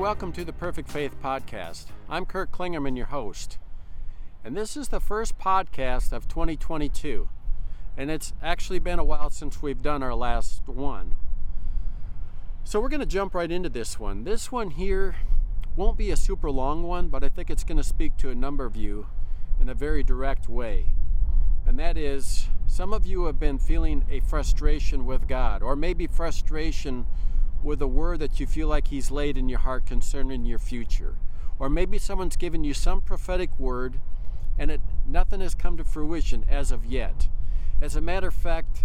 Welcome to the Perfect Faith Podcast. I'm Kurt Klingerman, your host. And this is the first podcast of 2022. And it's actually been a while since we've done our last one. So we're going to jump right into this one. This one here won't be a super long one, but I think it's going to speak to a number of you in a very direct way. And that is, some of you have been feeling a frustration with God, or maybe frustration with a word that you feel like He's laid in your heart concerning your future. Or maybe someone's given you some prophetic word and it, nothing has come to fruition as of yet. As a matter of fact,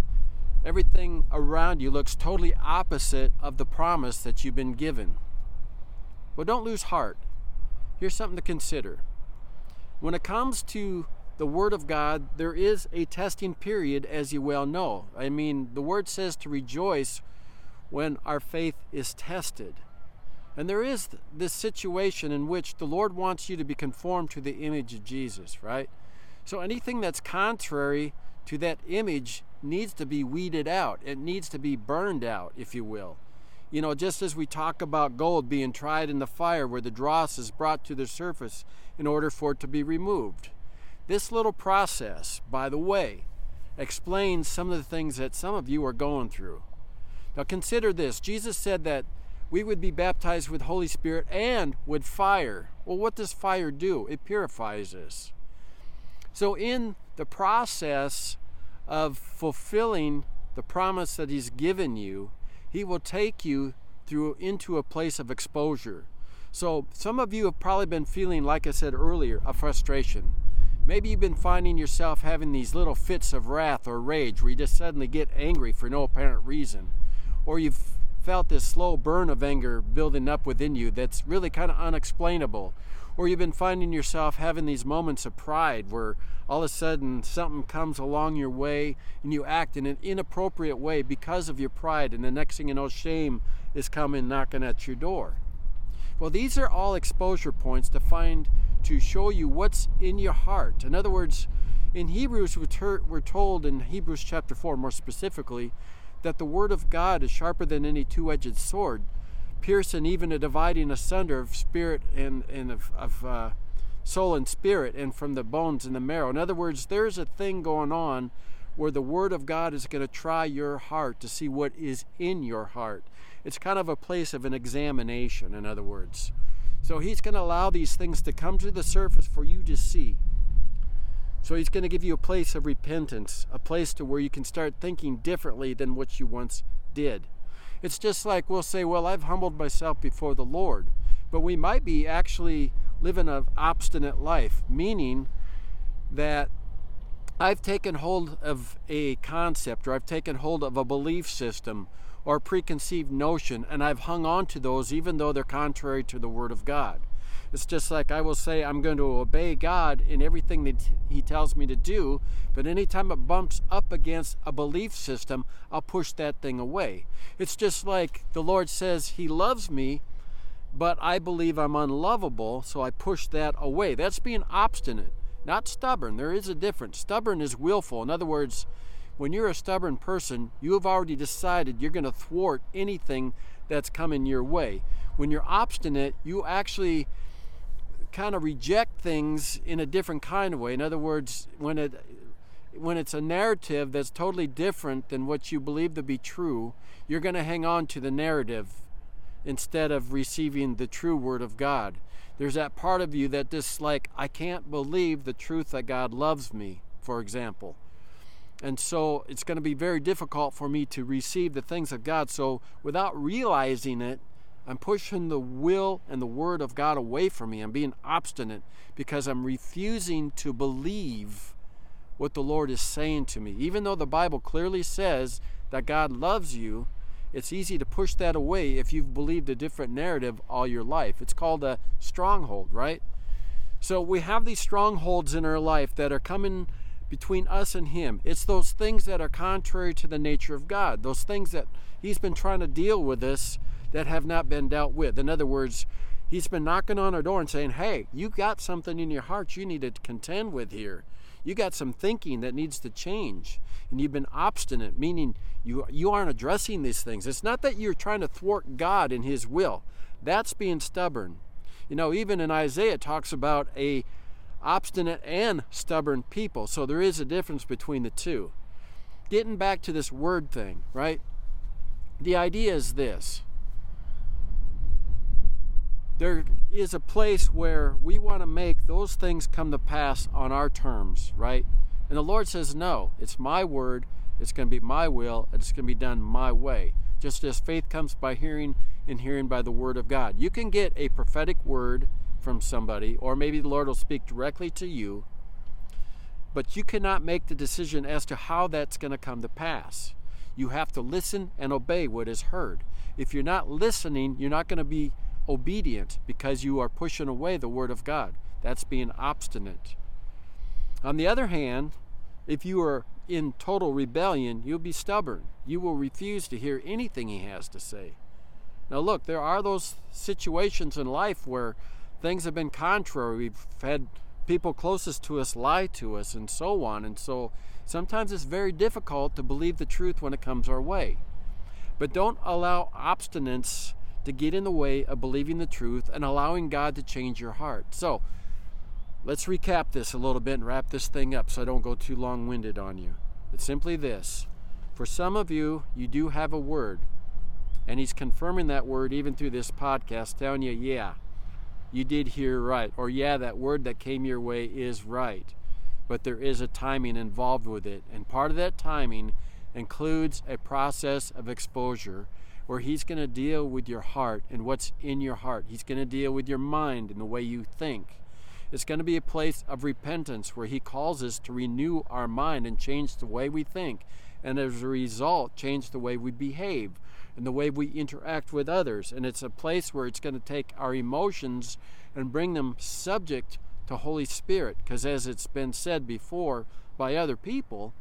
everything around you looks totally opposite of the promise that you've been given. Well, don't lose heart. Here's something to consider. When it comes to the Word of God, there is a testing period, as you well know. I mean, the Word says to rejoice when our faith is tested. And there is this situation in which the Lord wants you to be conformed to the image of Jesus, right? So anything that's contrary to that image needs to be weeded out. It needs to be burned out, if you will. You know, just as we talk about gold being tried in the fire where the dross is brought to the surface in order for it to be removed. This little process, by the way, explains some of the things that some of you are going through. Now consider this Jesus said that we would be baptized with Holy Spirit and with fire. Well, what does fire do? It purifies us. So, in the process of fulfilling the promise that He's given you, He will take you through into a place of exposure. So, some of you have probably been feeling, like I said earlier, a frustration. Maybe you've been finding yourself having these little fits of wrath or rage where you just suddenly get angry for no apparent reason. Or you've felt this slow burn of anger building up within you that's really kind of unexplainable. Or you've been finding yourself having these moments of pride where all of a sudden something comes along your way and you act in an inappropriate way because of your pride, and the next thing you know, shame is coming knocking at your door. Well, these are all exposure points to find to show you what's in your heart. In other words, in Hebrews, we're told in Hebrews chapter 4 more specifically that the word of God is sharper than any two edged sword, piercing even a dividing asunder of spirit and, and of, of uh, soul and spirit, and from the bones and the marrow. In other words, there's a thing going on where the Word of God is going to try your heart to see what is in your heart. It's kind of a place of an examination, in other words. So He's going to allow these things to come to the surface for you to see. So he's going to give you a place of repentance, a place to where you can start thinking differently than what you once did. It's just like we'll say, Well, I've humbled myself before the Lord. But we might be actually living an obstinate life, meaning that I've taken hold of a concept or I've taken hold of a belief system or preconceived notion and I've hung on to those even though they're contrary to the Word of God. It's just like I will say I'm going to obey God in everything that He tells me to do, but anytime it bumps up against a belief system, I'll push that thing away. It's just like the Lord says He loves me, but I believe I'm unlovable, so I push that away. That's being obstinate, not stubborn. There is a difference. Stubborn is willful. In other words, when you're a stubborn person, you have already decided you're going to thwart anything that's coming your way. When you're obstinate, you actually kind of reject things in a different kind of way. In other words, when it when it's a narrative that's totally different than what you believe to be true, you're going to hang on to the narrative instead of receiving the true word of God. There's that part of you that just like I can't believe the truth that God loves me, for example. And so it's going to be very difficult for me to receive the things of God. So without realizing it, I'm pushing the will and the word of God away from me. I'm being obstinate because I'm refusing to believe what the Lord is saying to me. Even though the Bible clearly says that God loves you, it's easy to push that away if you've believed a different narrative all your life. It's called a stronghold, right? So we have these strongholds in our life that are coming between us and Him. It's those things that are contrary to the nature of God, those things that He's been trying to deal with us that have not been dealt with. In other words, He's been knocking on our door and saying, Hey, you got something in your heart you need to contend with here. You got some thinking that needs to change. And you've been obstinate, meaning you, you aren't addressing these things. It's not that you're trying to thwart God in His will, that's being stubborn. You know, even in Isaiah, talks about a obstinate and stubborn people. So there is a difference between the two. Getting back to this word thing, right? The idea is this there is a place where we want to make those things come to pass on our terms, right? And the Lord says, No, it's my word, it's going to be my will, it's going to be done my way. Just as faith comes by hearing and hearing by the word of God. You can get a prophetic word from somebody, or maybe the Lord will speak directly to you, but you cannot make the decision as to how that's going to come to pass. You have to listen and obey what is heard. If you're not listening, you're not going to be obedient because you are pushing away the Word of God. That's being obstinate. On the other hand, if you are in total rebellion, you'll be stubborn. You will refuse to hear anything He has to say. Now, look, there are those situations in life where things have been contrary. We've had people closest to us lie to us and so on. And so sometimes it's very difficult to believe the truth when it comes our way. But don't allow obstinance to get in the way of believing the truth and allowing God to change your heart. So, let's recap this a little bit and wrap this thing up so I don't go too long winded on you. It's simply this for some of you, you do have a word, and He's confirming that word even through this podcast, telling you, yeah, you did hear right, or yeah, that word that came your way is right. But there is a timing involved with it, and part of that timing includes a process of exposure where He's going to deal with your heart and what's in your heart. He's going to deal with your mind and the way you think. It's going to be a place of repentance where He calls us to renew our mind and change the way we think, and as a result, change the way we behave and the way we interact with others. And it's a place where it's going to take our emotions and bring them subject to Holy Spirit, because as it's been said before by other people,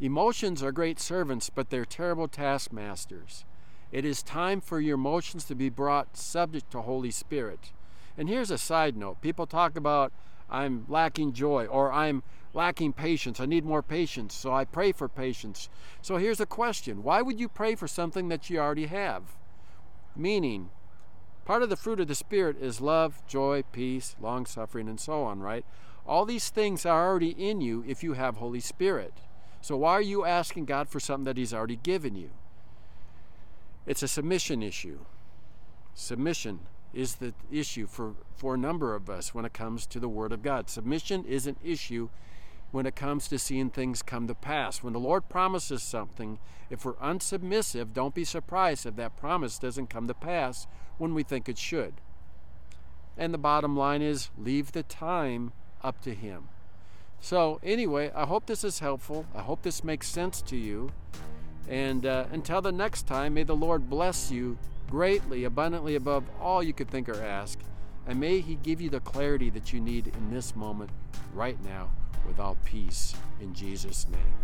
emotions are great servants, but they're terrible taskmasters. It is time for your emotions to be brought subject to Holy Spirit. And here's a side note people talk about, I'm lacking joy or I'm lacking patience. I need more patience, so I pray for patience. So here's a question Why would you pray for something that you already have? Meaning, part of the fruit of the Spirit is love, joy, peace, long suffering, and so on, right? All these things are already in you if you have Holy Spirit. So why are you asking God for something that He's already given you? It's a submission issue. Submission is the issue for, for a number of us when it comes to the Word of God. Submission is an issue when it comes to seeing things come to pass. When the Lord promises something, if we're unsubmissive, don't be surprised if that promise doesn't come to pass when we think it should. And the bottom line is leave the time up to Him. So, anyway, I hope this is helpful. I hope this makes sense to you. And uh, until the next time, may the Lord bless you greatly, abundantly above all you could think or ask. And may He give you the clarity that you need in this moment, right now, with all peace. In Jesus' name.